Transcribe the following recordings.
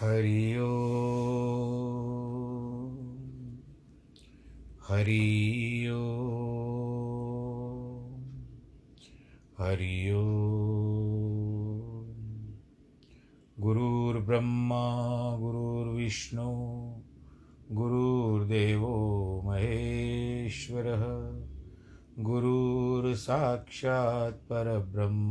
हरि ओ हरि ओ हरि ओ गुरुर्ब्रह्मा गुरुर्विष्णु गुरुर्देवो महेश्वरः गुरुर्साक्षात् परब्रह्म।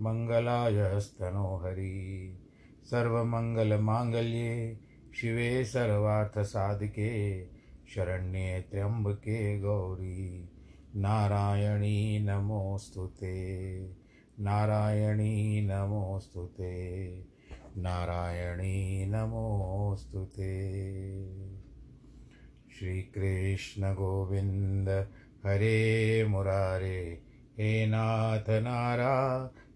मङ्गलाय हरि सर्वमङ्गलमाङ्गल्ये शिवे सर्वार्थसाधिके शरण्ये त्र्यम्बके गौरी। नारायणी नमोऽस्तु ते। नारायणी नमोऽस्तु ते। नारायणी नमोऽस्तु ते। श्रीकृष्णगोविन्द हरे मुरारे। हे नाथ नारा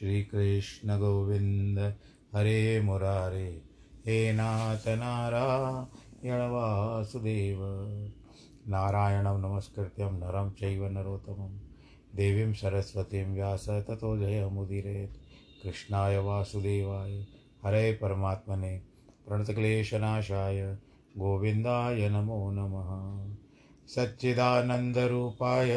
श्रीकृष्ण गोविंद हरे मुरारे, हे नाथ नारायण वासुदेव। नारायणं नमस्कृत्यं नरं चैव नरोत्तमं। देवीं सरस्वतीं व्यास ततो जयमुदीरयेत् कृष्णाय वासुदेवाय, हरे परमात्मने। प्रणतक्लेशनाशाय, गोविन्दाय नमो नमः। सच्चिदानन्दरूपाय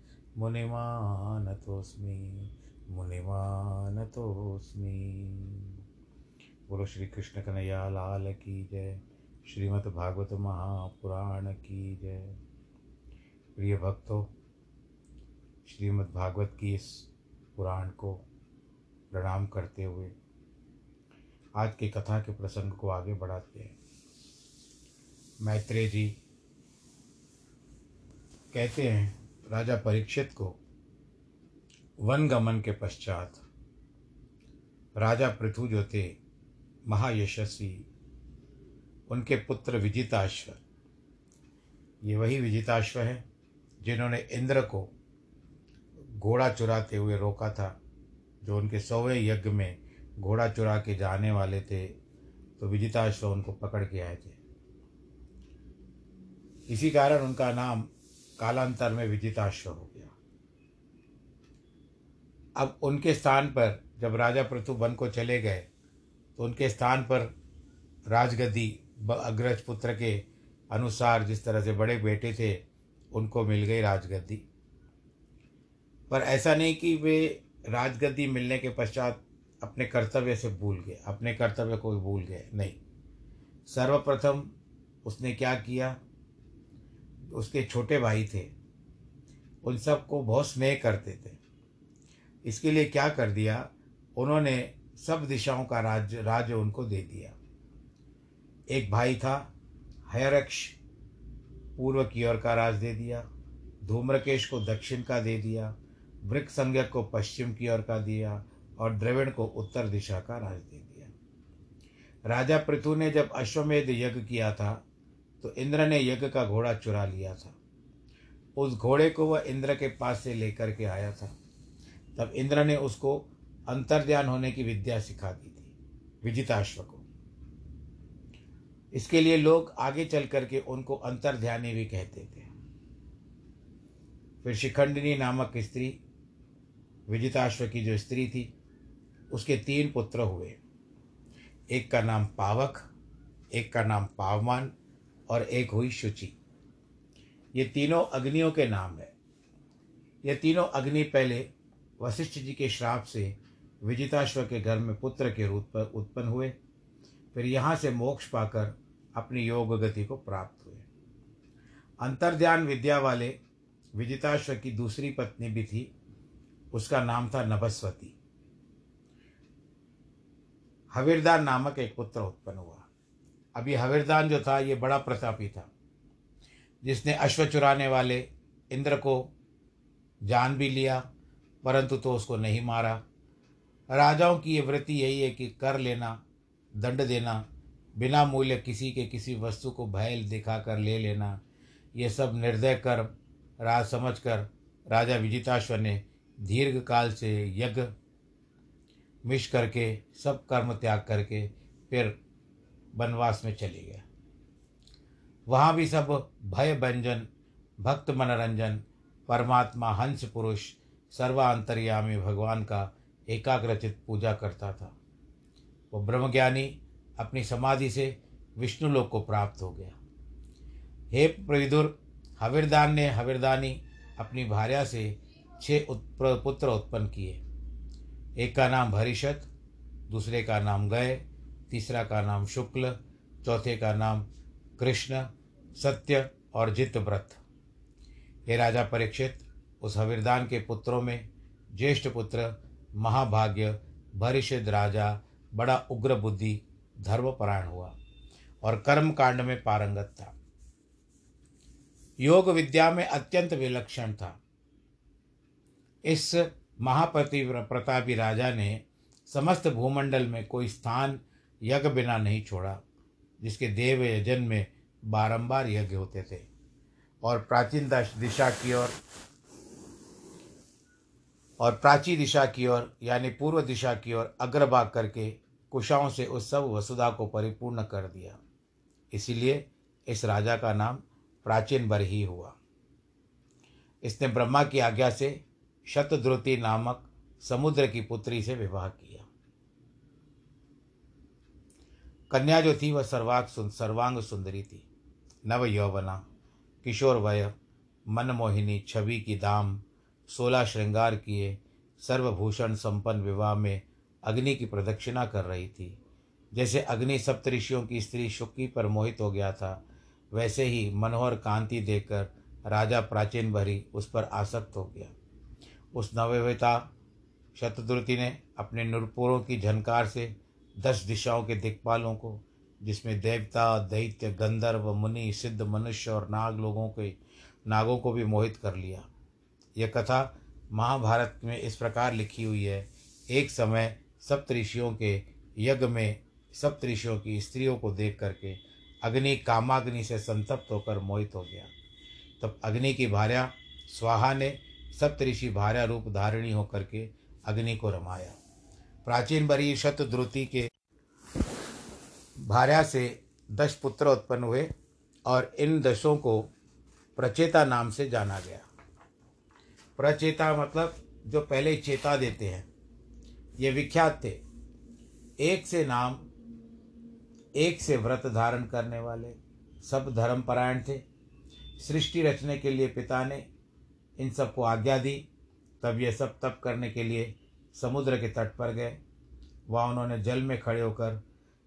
मुनिमानतोऽस्मि मुनिमानतोऽस्मि। बोलो श्री कृष्ण कन्हैया लाल की जय। श्रीमद् भागवत महापुराण की जय। प्रिय भक्तों, श्रीमद् भागवत की इस पुराण को प्रणाम करते हुए आज की कथा के प्रसंग को आगे बढ़ाते हैं। मैत्रेय जी कहते हैं राजा परीक्षित को वन गमन के पश्चात राजा पृथु जो थे, महायशस्वी, उनके पुत्र विजिताश्व ये वही विजिताश्व है जिन्होंने इंद्र को घोड़ा चुराते हुए रोका था, जो उनके सौवें यज्ञ में घोड़ा चुरा के जाने वाले थे तो विजिताश्व उनको पकड़ के आए थे। इसी कारण उनका नाम कालांतर में विजिताश्व हो गया। अब उनके स्थान पर जब राजा पृथु वन को चले गए तो उनके स्थान पर राजगद्दी अग्रज पुत्र के अनुसार जिस तरह से बड़े बेटे थे, उनको मिल गई राजगद्दी। पर ऐसा नहीं कि वे राजगद्दी मिलने के पश्चात अपने कर्तव्य से भूल गए, अपने कर्तव्य को भूल गए, नहीं। सर्वप्रथम उसने क्या किया? उसके छोटे भाई थे, उन सबको बहुत स्नेह करते थे। इसके लिए क्या कर दिया? उन्होंने सब दिशाओं का राज्य राज्य उनको दे दिया। एक भाई था, हयरक्ष, पूर्व की ओर का राज दे दिया, धूम्रकेश को दक्षिण का दे दिया वृक संज्ञक को पश्चिम की ओर का दिया और द्रविड़ को उत्तर दिशा का राज दे दिया। राजा पृथु ने जब अश्वमेध यज्ञ किया था तो इंद्र ने यज्ञ का घोड़ा चुरा लिया था। उस घोड़े को वह इंद्र के पास से लेकर के आया था। तब इंद्र ने उसको अंतर्ध्यान होने की विद्या सिखा दी थी विजिताश्व को इसके लिए लोग आगे चल करके उनको अंतर्ध्यानी भी कहते थे। फिर शिखंडिनी नामक स्त्री, विजिताश्व की जो स्त्री थी, उसके तीन पुत्र हुए। एक का नाम पावक, एक का नाम पावमान और एक हुई शुचि। ये तीनों अग्नियों के नाम है। ये तीनों अग्नि पहले वशिष्ठ जी के श्राप से विजिताश्व के घर में पुत्र के रूप पर उत्पन्न हुए, फिर यहाँ से मोक्ष पाकर अपनी योग गति को प्राप्त हुए। अंतर्ध्यान विद्या वाले विजिताश्व की दूसरी पत्नी भी थी, उसका नाम था नभस्वती। हविरदान नामक एक पुत्र उत्पन्न हुआ। अभी हविरदान जो था, ये बड़ा प्रतापी था। जिसने अश्व चुराने वाले इंद्र को जान भी लिया, परंतु तो उसको नहीं मारा। राजाओं की ये वृत्ति यही है कि कर लेना, दंड देना, बिना मूल्य किसी के किसी वस्तु को भय दिखा कर ले लेना, ये सब निर्दय कर्म राज समझ कर राजा विजिताश्वर ने दीर्घ काल से यज्ञ, मिश करके, सब कर्म त्याग करके, फिर वनवास में चले गए वहाँ भी सब भय भंजन भक्त मनोरंजन, परमात्मा हंस पुरुष, सर्वांतर्यामी भगवान का एकाग्रचित पूजा करता था। वो ब्रह्मज्ञानी अपनी समाधि से विष्णु लोक को प्राप्त हो गया। हे प्रविदुर हविरदान ने हविरदानी अपनी भार्या से छह पुत्र उत्पन्न किए। एक का नाम भरिषत दूसरे का नाम गय तीसरा का नाम शुक्ल, चौथे का नाम कृष्ण, सत्य और जितव्रत हे राजा परीक्षित, उस हविरदान के पुत्रों में ज्येष्ठ पुत्र, महाभाग्य, भरिषद राजा, बड़ा उग्र बुद्धि, धर्मपरायण हुआ और कर्म कांड में पारंगत था। योग विद्या में अत्यंत विलक्षण था। इस महाप्रति प्रतापी राजा ने समस्त भूमंडल में कोई स्थान यज्ञ बिना नहीं छोड़ा, जिसके देव यजन में बारंबार यज्ञ होते थे। और प्राचीन दिशा की ओर और प्राची दिशा की ओर, यानी पूर्व दिशा की ओर अग्रभाग करके कुशाओं से उस सब वसुधा को परिपूर्ण कर दिया। इसीलिए इस राजा का नाम प्राचीन बर ही हुआ। इसने ब्रह्मा की आज्ञा से शतद्रुति नामक समुद्र की पुत्री से विवाह किया। कन्या जो थी, वह सर्वांग सर्वांग सुंदरी थी। नव यौवना, किशोर वय मनमोहिनी छवि की दाम सोलह श्रृंगार किए, सर्वभूषण संपन्न विवाह में अग्नि की प्रदक्षिणा कर रही थी। जैसे अग्नि सप्तऋषियों की स्त्री शुक्की पर मोहित हो गया था, वैसे ही मनोहर कांति देखकर राजा प्राचीन भरी उस पर आसक्त हो गया। उस नवविता शतद्रुति ने अपने नुरपुरों की झनकार से दस दिशाओं के दिक्पालों को, जिसमें देवता, दैत्य, गंधर्व, मुनि, सिद्ध मनुष्य और नाग लोगों के, नागों को भी मोहित कर लिया। यह कथा महाभारत में इस प्रकार लिखी हुई है। एक समय सप्तऋषियों के यज्ञ में सप्तऋषियों की स्त्रियों को देख करके अग्नि कामाग्नि से संतप्त होकर मोहित हो गया। तब अग्नि की भार्या, स्वाहा ने सप्तऋषि भार्या रूप धारिणी होकर के अग्नि को रमाया। प्राचीन बरी शत द्रुति के भार्या से दश पुत्र उत्पन्न हुए और इन दशों को प्रचेता नाम से जाना गया। प्रचेता मतलब जो पहले चेता देते हैं। ये विख्यात थे। एक से नाम, एक से व्रत धारण करने वाले, सब धर्मपरायण थे। सृष्टि रचने के लिए पिता ने इन सबको आज्ञा दी। तब ये सब तप करने के लिए समुद्र के तट पर गए। वहाँ उन्होंने जल में खड़े होकर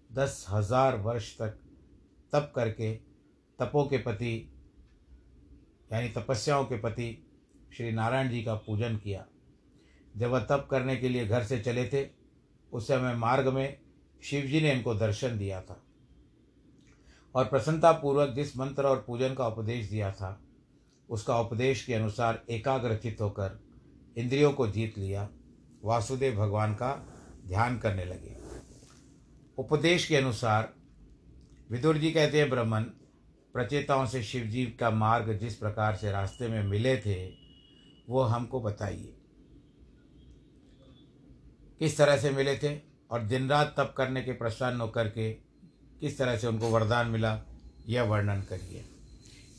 दस हज़ार वर्ष तक तप करके तपों के पति यानी तपस्याओं के पति श्री नारायण जी का पूजन किया। जब वह तप करने के लिए घर से चले थे, उस समय मार्ग में शिव जी ने इनको दर्शन दिया था और प्रसन्नतापूर्वक जिस मंत्र और पूजन का उपदेश दिया था, उसका उपदेश के अनुसार एकाग्रचित होकर इंद्रियों को जीत लिया। वासुदेव भगवान का ध्यान करने लगे। उपदेश के अनुसार, विदुर जी कहते हैं, ब्रह्मन, प्रचेताओं से शिव जी का मार्ग जिस प्रकार से रास्ते में मिले थे, वो हमको बताइए। किस तरह से मिले थे और दिन रात तप करने के प्रसन्न होकर के किस तरह से उनको वरदान मिला, यह वर्णन करिए।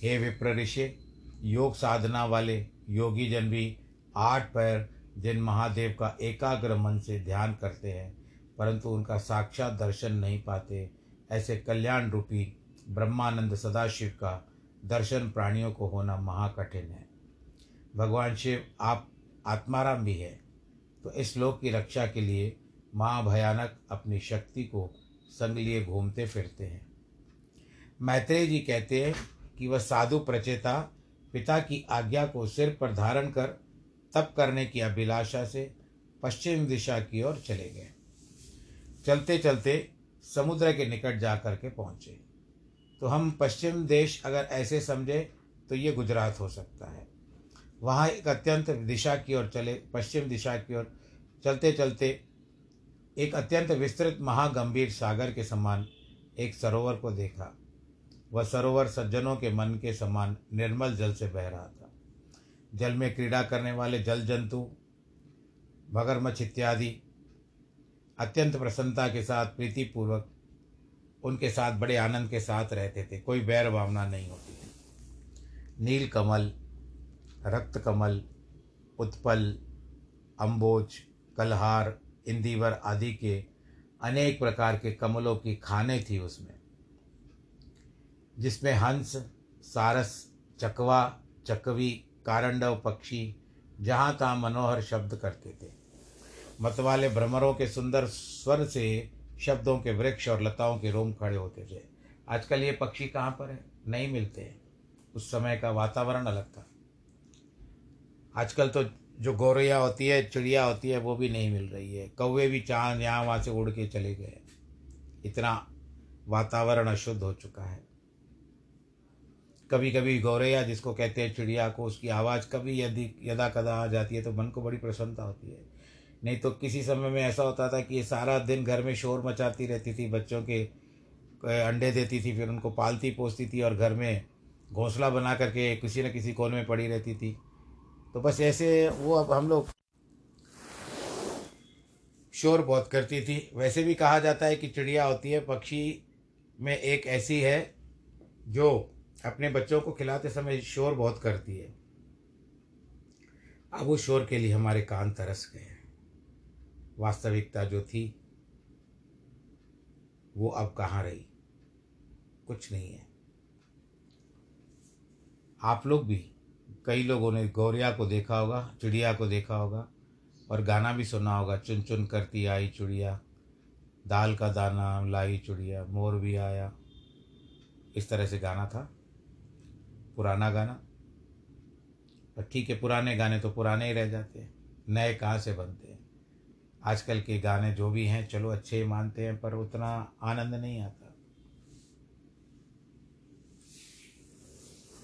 हे विप्र ऋषि, योग साधना वाले योगी जन भी आठ पैर जिन महादेव का एकाग्र मन से ध्यान करते हैं, परंतु उनका साक्षात दर्शन नहीं पाते। ऐसे कल्याण रूपी ब्रह्मानंद सदाशिव का दर्शन प्राणियों को होना महाकठिन है। भगवान शिव, आप आत्माराम भी है तो इस लोक की रक्षा के लिए महाभयानक अपनी शक्ति को संग लिए घूमते फिरते हैं। मैत्रेय जी कहते हैं कि वह साधु प्रचेता पिता की आज्ञा को सिर पर धारण कर तप करने की अभिलाषा से पश्चिम दिशा की ओर चले गए। चलते चलते समुद्र के निकट जा कर के पहुँचे। तो हम पश्चिम देश अगर ऐसे समझे तो ये गुजरात हो सकता है। वहाँ एक अत्यंत दिशा की ओर चले, पश्चिम दिशा की ओर चलते चलते एक अत्यंत विस्तृत महागंभीर सागर के समान एक सरोवर को देखा। वह सरोवर सज्जनों के मन के समान निर्मल जल से बह रहा था। जल में क्रीड़ा करने वाले जल जंतु, मगरमच्छ इत्यादि अत्यंत प्रसन्नता के साथ, प्रीतिपूर्वक उनके साथ, बड़े आनंद के साथ रहते थे। कोई बैर भावना नहीं होती थी। नील कमल, रक्त कमल, उत्पल अम्बोज कलहार, इंदिवर आदि के अनेक प्रकार के कमलों की खाने थी उसमें। जिसमें हंस, सारस, चकवा, चकवी कारंडव पक्षी, जहाँ तहाँ मनोहर शब्द करते थे। मतवाले भ्रमरों के सुंदर स्वर से शब्दों के वृक्ष और लताओं के रोम खड़े होते थे। आजकल ये पक्षी कहाँ पर है? नहीं मिलते हैं। उस समय का वातावरण अलग था। आजकल तो जो गौरैया होती है, चिड़िया होती है, वो भी नहीं मिल रही है। कौवे भी चाँद यहाँ वहाँ से उड़ के चले गए इतना वातावरण अशुद्ध हो चुका है। कभी कभी गौरैया जिसको कहते हैं चिड़िया को उसकी आवाज़ कभी यदि यदा कदा आ जाती है तो मन को बड़ी प्रसन्नता होती है। नहीं तो किसी समय में ऐसा होता था कि ये सारा दिन घर में शोर मचाती रहती थी, बच्चों के अंडे देती थी, फिर उनको पालती पोसती थी और घर में घोंसला बना करके किसी न किसी कोने में पड़ी रहती थी। तो बस ऐसे वो अब हम लोग शोर बहुत करती थी। वैसे भी कहा जाता है कि चिड़िया होती है, पक्षी में एक ऐसी है जो अपने बच्चों को खिलाते समय शोर बहुत करती है। अब उस शोर के लिए हमारे कान तरस गए वास्तविकता जो थी, वो अब कहाँ रही? कुछ नहीं है। आप लोग भी, कई लोगों ने गौरिया को देखा होगा, चिड़िया को देखा होगा, और गाना भी सुना होगा, चुन चुन करती आई चिड़िया, दाल का दाना, लाई चिड़िया, मोर भी आया। इस तरह से गाना था। पुराना गाना। पर ठीक है, पुराने गाने तो पुराने ही रह जाते हैं। नए कहाँ से बनते हैं? आजकल के गाने जो भी हैं, चलो अच्छे ही मानते हैं, पर उतना आनंद नहीं आता।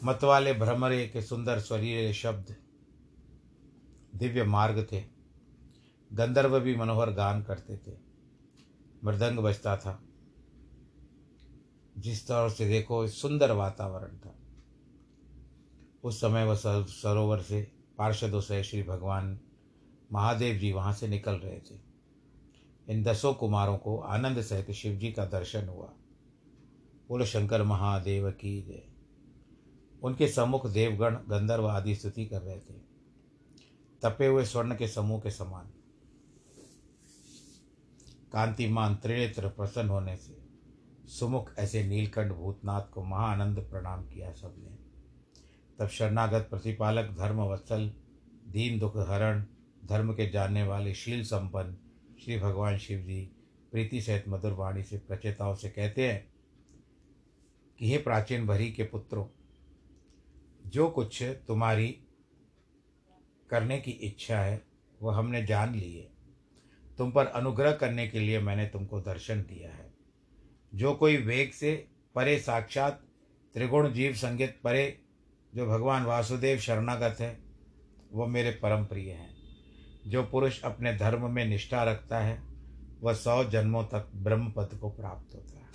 मतवाले भ्रमरे के सुंदर स्वरीय शब्द। दिव्य मार्ग थे। गंधर्व भी मनोहर गान करते थे। मृदंग बजता था। जिस तरह से देखो, सुंदर वातावरण था। उस समय वह सरोवर से, पार्षदों से श्री भगवान महादेव जी वहाँ से निकल रहे थे। इन दसों कुमारों को आनंद सहित शिव जी का दर्शन हुआ। बोलो, शंकर महादेव की जय। उनके सम्मुख देवगण, गंधर्व आदि स्तुति कर रहे थे। तपे हुए स्वर्ण के समूह के समान। कांतिमान त्रिनेत्र प्रसन्न होने से सुमुख ऐसे नीलकंठ भूतनाथ को महाआनंद प्रणाम किया सबने। तब शरणागत प्रतिपालक धर्म वत्सल दीन दुख हरण, धर्म के जानने वाले शील संपन्न, श्री भगवान शिव जी प्रीति सहित मधुर वाणी से प्रचेताओं से कहते हैं कि हे प्राचीन भरी के पुत्रों, जो कुछ तुम्हारी करने की इच्छा है, वह हमने जान ली है। तुम पर अनुग्रह करने के लिए मैंने तुमको दर्शन दिया है। जो कोई वेग से परे साक्षात त्रिगुण जीव संगीत परे जो भगवान वासुदेव शरणागत है वह मेरे परम प्रिय हैं। जो पुरुष अपने धर्म में निष्ठा रखता है, वह सौ जन्मों तक ब्रह्म पद को प्राप्त होता है।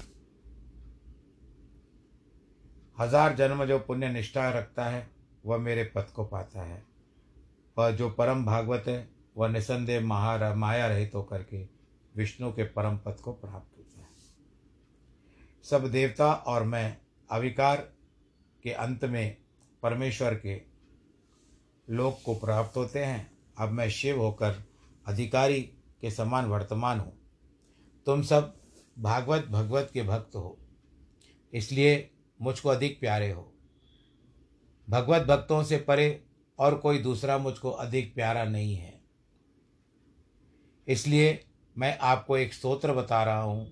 हज़ार जन्म जो पुण्य निष्ठा रखता है, वह मेरे पद को पाता है। वह जो परम भागवत है, वह निसंदेह महा माया रहित तो होकर के विष्णु के परम पद को प्राप्त होता है। सब देवता और मैं, अविकार के अंत में परमेश्वर के लोक को प्राप्त होते हैं। अब मैं शिव होकर अधिकारी के समान वर्तमान हूँ। तुम सब भागवत, भगवत के भक्त हो। इसलिए मुझको अधिक प्यारे हो। भगवत भक्तों से परे और कोई दूसरा मुझको अधिक प्यारा नहीं है। इसलिए मैं आपको एक स्तोत्र बता रहा हूँ।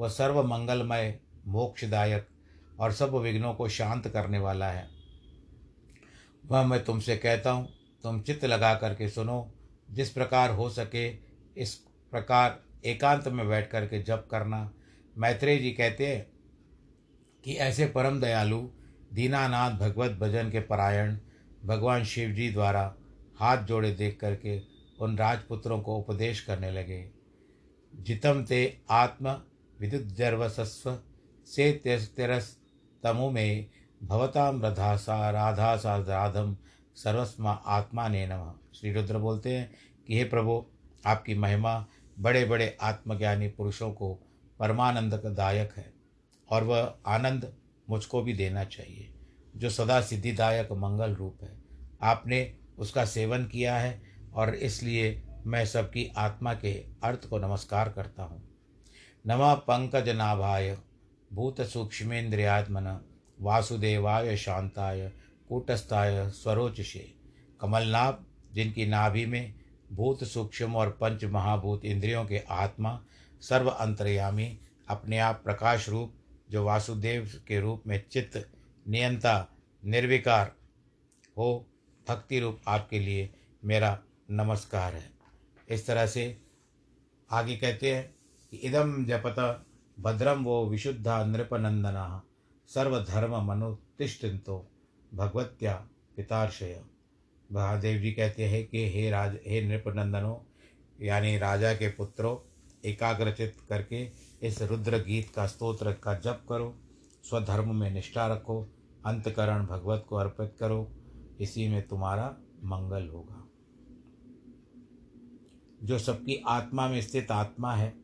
वह सर्व मंगलमय मोक्षदायक और सब विघ्नों को शांत करने वाला है। वह मैं तुमसे कहता हूँ, तुम चित्त लगा करके सुनो, जिस प्रकार हो सके, इस प्रकार एकांत में बैठ करके जप करना। मैत्रेय जी कहते हैं कि ऐसे परम दयालु, दीनानाथ भगवत भजन के परायण, भगवान शिव जी द्वारा हाथ जोड़े देख करके उन राजपुत्रों को उपदेश करने लगे। जितम ते आत्म विद्युत जर्वसस्व, से तिरस तमु में भवताम रधासा, राधासा राधम सर्वस्मा आत्मा ने नम। श्री रुद्र बोलते हैं कि हे प्रभु, आपकी महिमा बड़े बड़े आत्मज्ञानी पुरुषों को परमानंद दायक है और वह आनंद मुझको भी देना चाहिए, जो सदा सिद्धिदायक मंगल रूप है। आपने उसका सेवन किया है और इसलिए मैं सबकी आत्मा के अर्थ को नमस्कार करता हूँ। नमा पंकज नाभाय भूत सूक्ष्मेन्द्रियात्मन। वासुदेवाय शांताय, कूटस्थाय स्वरोचशे कमलनाभ, जिनकी नाभि में भूत सूक्ष्म और पंच महाभूत इंद्रियों के आत्मा सर्व अंतर्यामी, अपने आप प्रकाश रूप, जो वासुदेव के रूप में चित्त, नियंता, निर्विकार हो, भक्ति रूप आपके लिए मेरा नमस्कार है। इस तरह से आगे कहते हैं कि इदम जपत भद्रम वो विशुद्धा नृपनंदना। सर्वधर्म मनुतिष्ठितो भगवत्या पितार्शय महादेव जी कहते हैं कि हे राज, हे नृपनंदनों, यानी राजा के पुत्रों, एकाग्रचित करके इस रुद्र गीत का स्तोत्र का जप करो, स्वधर्म में निष्ठा रखो, अंतकरण भगवत को अर्पित करो, इसी में तुम्हारा मंगल होगा। जो सबकी आत्मा में स्थित आत्मा है,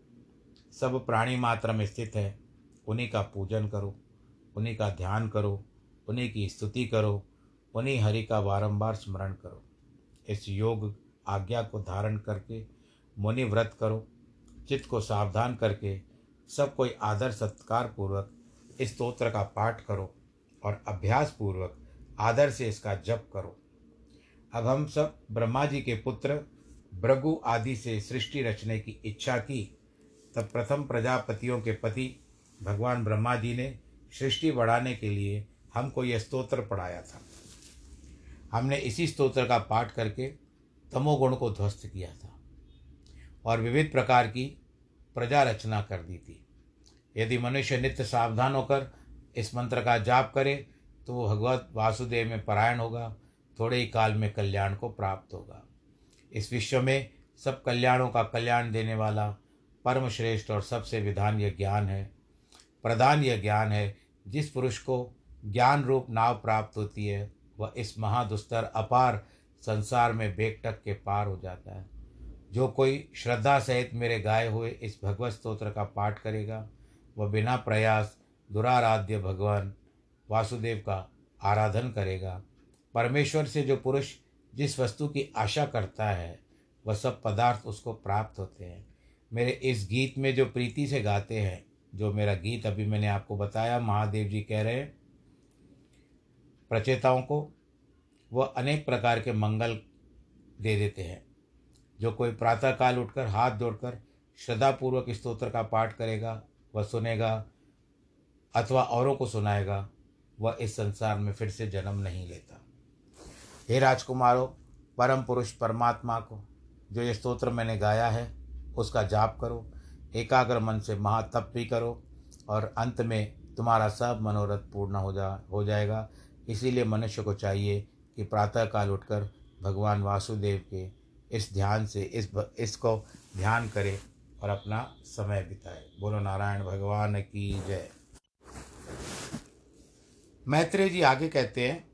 सब प्राणी मात्र में स्थित है, उन्हीं का पूजन करो। उन्हीं का ध्यान करो, उन्हीं की स्तुति करो, उन्हीं हरि का बारंबार स्मरण करो। इस योग आज्ञा को धारण करके, मुनि व्रत करो, चित्त को सावधान करके, सब कोई आदर सत्कार पूर्वक इस स्तोत्र का पाठ करो और अभ्यास पूर्वक आदर से इसका जप करो। अब हम सब ब्रह्मा जी के पुत्र, भृगु आदि से सृष्टि रचने की इच्छा की, तब प्रथम प्रजापतियों के पति भगवान ब्रह्मा जी ने सृष्टि बढ़ाने के लिए हमको यह स्तोत्र पढ़ाया था। हमने इसी स्तोत्र का पाठ करके तमोगुण को ध्वस्त किया था और विविध प्रकार की प्रजा रचना कर दी थी। यदि मनुष्य नित्य सावधान होकर इस मंत्र का जाप करे तो वो भगवत वासुदेव में परायण होगा, थोड़े ही काल में कल्याण को प्राप्त होगा। इस विश्व में सब कल्याणों का कल्याण देने वाला परम श्रेष्ठ और सबसे विधान यह ज्ञान है। प्रधान यह ज्ञान है जिस पुरुष को ज्ञान रूप नाव प्राप्त होती है, वह इस महादुस्तर, अपार संसार में बेकटक के पार हो जाता है। जो कोई श्रद्धा सहित मेरे गाए हुए इस भगवत स्तोत्र का पाठ करेगा, वह बिना प्रयास, दुराराध्य भगवान वासुदेव का आराधन करेगा। परमेश्वर से जो पुरुष जिस वस्तु की आशा करता है, वह सब पदार्थ उसको प्राप्त होते हैं। मेरे इस गीत में जो प्रीति से गाते हैं जो मेरा गीत अभी मैंने आपको बताया, महादेव जी कह रहे हैं, प्रचेताओं को वह अनेक प्रकार के मंगल दे देते हैं। जो कोई प्रातःकाल उठकर हाथ जोड़कर श्रद्धापूर्वक स्तोत्र का पाठ करेगा, वह सुनेगा अथवा औरों को सुनाएगा, वह इस संसार में फिर से जन्म नहीं लेता। हे राजकुमारों, परम पुरुष परमात्मा को जो ये स्तोत्र मैंने गाया है, उसका जाप करो। एकाग्र मन से महातप भी करो और अंत में तुम्हारा सब मनोरथ पूर्ण हो जा, हो जाएगा। इसीलिए मनुष्य को चाहिए कि प्रातःकाल उठकर भगवान वासुदेव के इस ध्यान से, इस इसको ध्यान करे और अपना समय बिताए। बोलो, नारायण भगवान की जय। मैत्रेय जी आगे कहते हैं,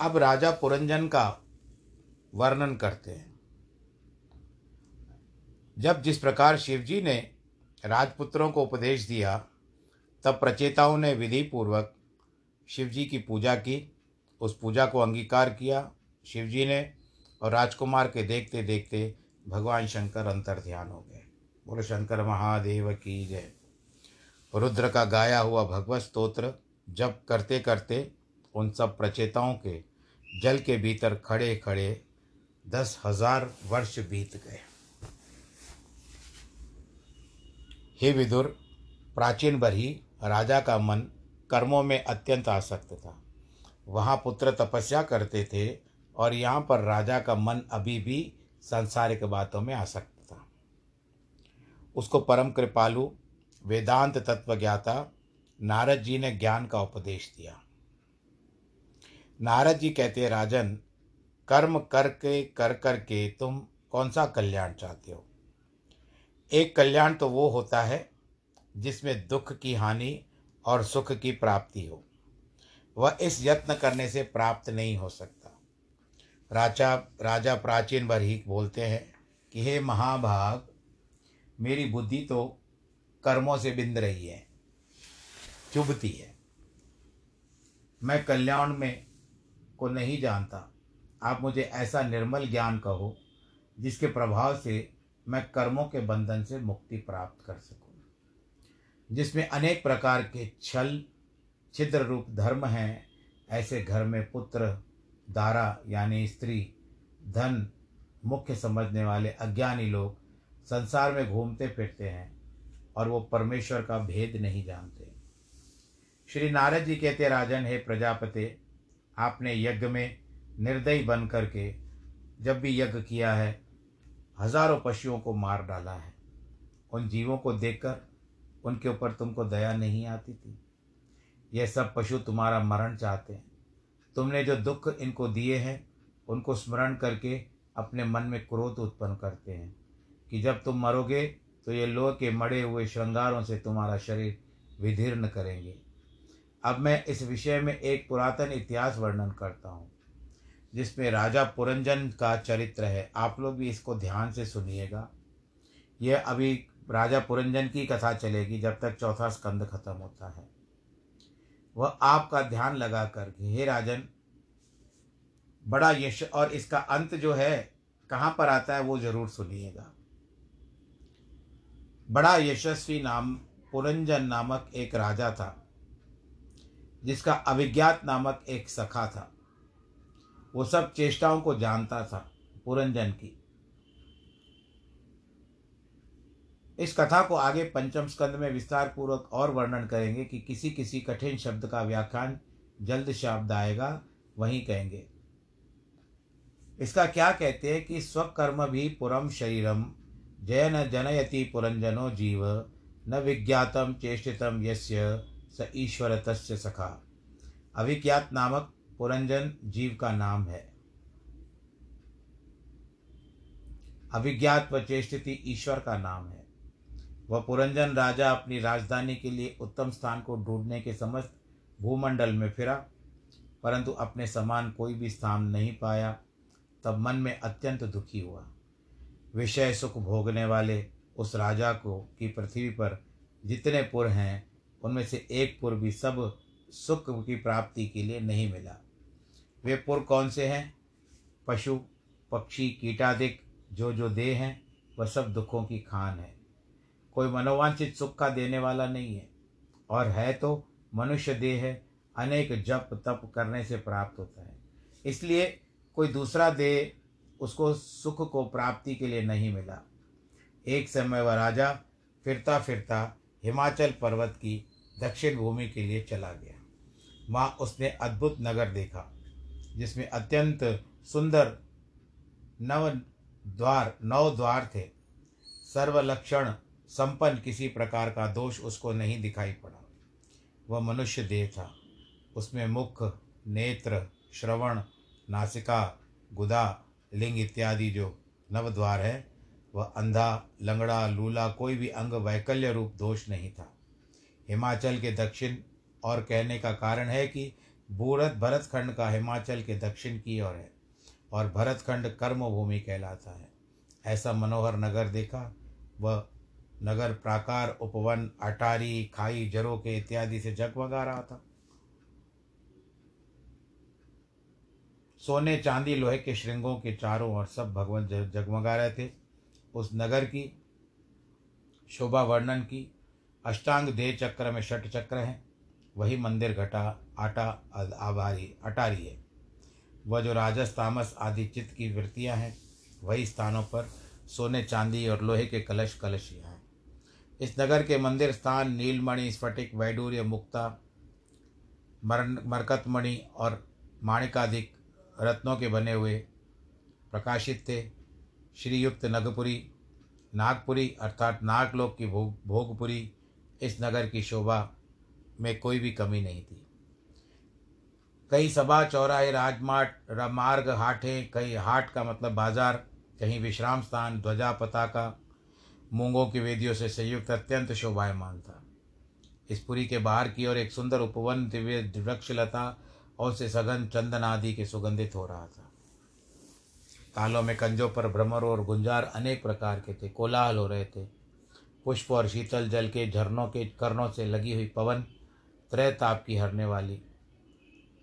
अब राजा पुरंजन का वर्णन करते हैं। जब जिस प्रकार शिवजी ने राजपुत्रों को उपदेश दिया, तब प्रचेताओं ने विधि पूर्वक शिवजी की पूजा की। उस पूजा को अंगीकार किया। शिवजी ने और राजकुमार के देखते देखते भगवान शंकर अंतर ध्यान हो गए। बोलो, शंकर महादेव की जय। रुद्र का गाया हुआ भगवत स्तोत्र जब करते करते उन सब प्रचेताओं के जल के भीतर खड़े खड़े दस हज़ार वर्ष बीत गए। हे विदुर, प्राचीन बरही राजा का मन कर्मों में अत्यंत आसक्त था। वहाँ पुत्र तपस्या करते थे और यहाँ पर राजा का मन अभी भी सांसारिक बातों में आसक्त था। उसको परम कृपालु, वेदांत तत्व ज्ञाता नारद जी ने ज्ञान का उपदेश दिया। नारद जी कहते, राजन, कर्म करके कर कर के तुम कौन सा कल्याण चाहते हो? एक कल्याण तो वो होता है जिसमें दुख की हानि और सुख की प्राप्ति हो। वह इस यत्न करने से प्राप्त नहीं हो सकता। राजा राजा प्राचीन भर ही बोलते हैं कि, हे महाभाग, मेरी बुद्धि तो कर्मों से बिंद रही है, चुभती है। मैं कल्याण में को नहीं जानता। आप मुझे ऐसा निर्मल ज्ञान कहो जिसके प्रभाव से मैं कर्मों के बंधन से मुक्ति प्राप्त कर सकूँ। जिसमें अनेक प्रकार के छल, छिद्र रूप धर्म हैं, ऐसे घर में पुत्र, दारा यानी स्त्री, धन, मुख्य समझने वाले अज्ञानी लोग संसार में घूमते फिरते हैं और वो परमेश्वर का भेद नहीं जानते। श्री नारद जी कहते, राजन, हे प्रजापते, आपने यज्ञ में निर्दयी बन करके जब भी यज्ञ किया है हज़ारों पशुओं को मार डाला है। उन जीवों को देखकर उनके ऊपर तुमको दया नहीं आती थी। यह सब पशु तुम्हारा मरण चाहते हैं। तुमने जो दुख इनको दिए हैं, उनको स्मरण करके अपने मन में क्रोध उत्पन्न करते हैं कि जब तुम मरोगे तो ये लोह के मड़े हुए श्रृंगारों से तुम्हारा शरीर विधीर्ण करेंगे। अब मैं इस विषय में एक पुरातन इतिहास वर्णन करता हूँ। जिसमें राजा पुरंजन का चरित्र है। आप लोग भी इसको ध्यान से सुनिएगा। यह अभी राजा पुरंजन की कथा चलेगी जब तक चौथा स्कंद खत्म होता है। वह आपका ध्यान लगा कर हे राजन, बड़ा यश और इसका अंत जो है, कहाँ पर आता है वो ज़रूर सुनिएगा। बड़ा यशस्वी नाम, पुरंजन नामक एक राजा था, जिसका अभिज्ञात नामक एक सखा था। वो सब चेष्टाओं को जानता था पुरंजन की। इस कथा को आगे पंचम स्कंद में विस्तार पूर्वक और वर्णन करेंगे कि किसी किसी कठिन शब्द का व्याख्यान जल्द शब्द आएगा, वहीं कहेंगे। इसका क्या कहते हैं कि स्वकर्म भी पुरम शरीरम, जय न जनयति पुरंजनो जीव, न विज्ञातम चेष्टितम यस्य स ईश्वर तस्य सखा। अभिज्ञात नामक पुरंजन जीव का नाम है। अभिज्ञात व चेष्टिति ईश्वर का नाम है। वह पुरंजन राजा अपनी राजधानी के लिए उत्तम स्थान को ढूँढने के समस्त भूमंडल में फिरा, परंतु अपने समान कोई भी स्थान नहीं पाया, तब मन में अत्यंत दुखी हुआ। विषय सुख भोगने वाले उस राजा को कि पृथ्वी पर जितने पुर हैं, उनमें से एक पुर भी सब सुख की प्राप्ति के लिए नहीं मिला। वे पुर कौन से हैं? पशु, पक्षी, कीटादिक, जो जो देह हैं, वह सब दुखों की खान है। कोई मनोवांछित सुख का देने वाला नहीं है। और है तो मनुष्य देह है अनेक जप तप करने से प्राप्त होता है। इसलिए कोई दूसरा देह उसको सुख को प्राप्ति के लिए नहीं मिला। एक समय वह राजा फिरता फिरता हिमाचल पर्वत की दक्षिण भूमि के लिए चला गया। वहाँ उसने अद्भुत नगर देखा। जिसमें अत्यंत सुंदर नव द्वार, नौ द्वार थे। सर्वलक्षण संपन्न किसी प्रकार का दोष उसको नहीं दिखाई पड़ा। वह मनुष्य देह था। उसमें मुख, नेत्र, श्रवण, नासिका, गुदा, लिंग इत्यादि जो नवद्वार है, वह अंधा, लंगड़ा, लूला, कोई भी अंग वैकल्य रूप दोष नहीं था। हिमाचल के दक्षिण और कहने का कारण है कि भूरत भरतखंड का हिमाचल के दक्षिण की ओर है और भरतखंड कर्म भूमि कहलाता है। ऐसा मनोहर नगर देखा, वह नगर प्राकार उपवन, अटारी, खाई जरो के इत्यादि से जगमगा रहा था। सोने, चांदी, लोहे के श्रृंगों के चारों ओर सब भगवान जगमगा रहे थे। उस नगर की शोभा वर्णन की अष्टांग देह चक्र में षट चक्र हैं। वही मंदिर घटा, आटा आभारी अटारी है। वह जो राजस, तामस आदि चित्त की वृत्तियाँ हैं, वही स्थानों पर सोने, चांदी और लोहे के कलश कलशियाँ हैं। इस नगर के मंदिर स्थान नीलमणि, स्फटिक, वैडूर्य, मुक्ता, मरण मरकतमणि और माणिकाधिक रत्नों के बने हुए प्रकाशित थे। श्रीयुक्त नगपुरी, नागपुरी अर्थात नागलोक की भोग भोगपुरी इस नगर की शोभा में कोई भी कमी नहीं थी। कई सभा, चौराहे, राजमार्ग मार्ग हाटे, कई हाट का मतलब बाज़ार, कहीं विश्राम स्थान, ध्वजा पताका, मूंगों की वेदियों से संयुक्त अत्यंत शोभायमान था। इस पुरी के बाहर की ओर एक सुंदर उपवन, दिव्य वृक्षलता और से सघन चंदन आदि के सुगंधित हो रहा था। तालों में कंजों पर भ्रमर और गुंजार अनेक प्रकार के थे, कोलाहल हो रहे थे। पुष्प और शीतल जल के झरनों के कर्णों से लगी हुई पवन त्रय ताप की हरने वाली।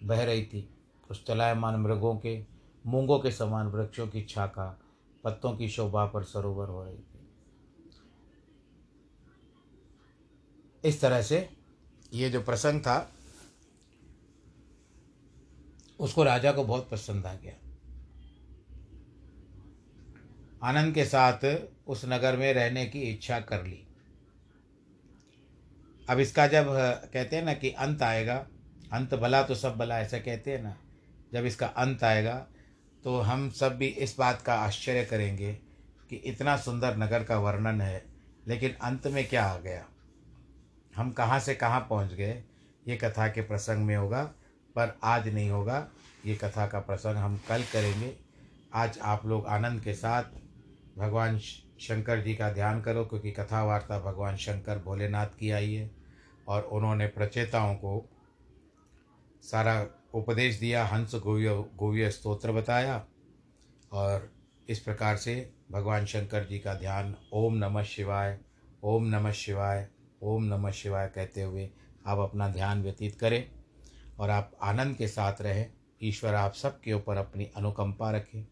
बह रही थी उस चलायमान मृगों के, मूंगों के समान वृक्षों की छाका, पत्तों की शोभा पर सरोवर हो रही थी। इस तरह से ये जो प्रसंग था, उसको राजा को बहुत पसंद आ गया। आनंद के साथ उस नगर में रहने की इच्छा कर ली। अब इसका जब कहते हैं ना कि अंत आएगा, अंत भला तो सब भला, ऐसा कहते हैं ना, जब इसका अंत आएगा तो हम सब भी इस बात का आश्चर्य करेंगे कि इतना सुंदर नगर का वर्णन है, लेकिन अंत में क्या आ गया? हम कहाँ से कहाँ पहुँच गए? ये कथा के प्रसंग में होगा, पर आज नहीं होगा। ये कथा का प्रसंग हम कल करेंगे। आज आप लोग आनंद के साथ, भगवान शंकर जी का ध्यान करो, क्योंकि कथा वार्ता भगवान शंकर भोलेनाथ की आई है, और उन्होंने प्रचेताओं को सारा उपदेश दिया, हंस गोव्य गोव्य स्तोत्र बताया, और इस प्रकार से भगवान शंकर जी का ध्यान ओम नमः शिवाय, ओम नमः शिवाय, ओम नमः शिवाय कहते हुए आप अपना ध्यान व्यतीत करें, और आप आनंद के साथ रहें, ईश्वर आप सबके ऊपर अपनी अनुकंपा रखें।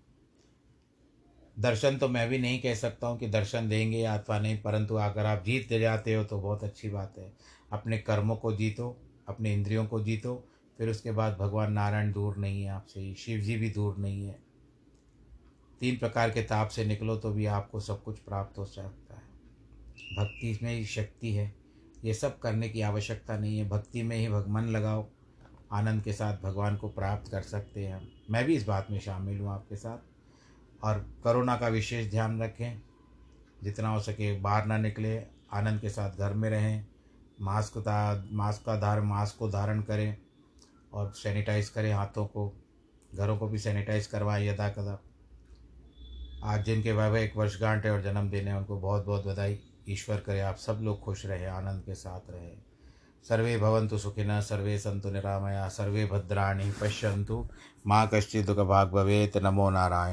दर्शन तो मैं भी नहीं कह सकता हूँ कि दर्शन देंगे या अथवा नहीं, परंतु अगर आप जीत जाते हो तो बहुत अच्छी बात है। अपने कर्मों को जीतो, अपने इंद्रियों को जीतो, फिर उसके बाद भगवान नारायण दूर नहीं है आपसे, शिव जी भी दूर नहीं है। तीन प्रकार के ताप से निकलो तो भी आपको सब कुछ प्राप्त हो सकता है। भक्ति में ही शक्ति है। ये सब करने की आवश्यकता नहीं है। भक्ति में ही भगवान लगाओ। आनंद के साथ भगवान को प्राप्त कर सकते हैं मैं भी इस बात में शामिल हूँ आपके साथ। और करोना का विशेष ध्यान रखें। जितना हो सके बाहर ना निकले, आनंद के साथ घर में रहें, मास्क का मास्क का धारण मास्क को धारण करें और सैनिटाइज करें हाथों को। घरों को भी सैनिटाइज करवाएँ यदा कदा। आज जिनके वैवाहिक वर्षगांठ है और जन्मदिन है, उनको बहुत बहुत बधाई। ईश्वर करे आप सब लोग खुश रहे, आनंद के साथ रहे। सर्वे भवन्तु सुखिनः, सर्वे सन्तु निरामया, सर्वे भद्राणि पश्यन्तु। मा कश्चित् दुःखभाग् भवेत्, नमो नारायण।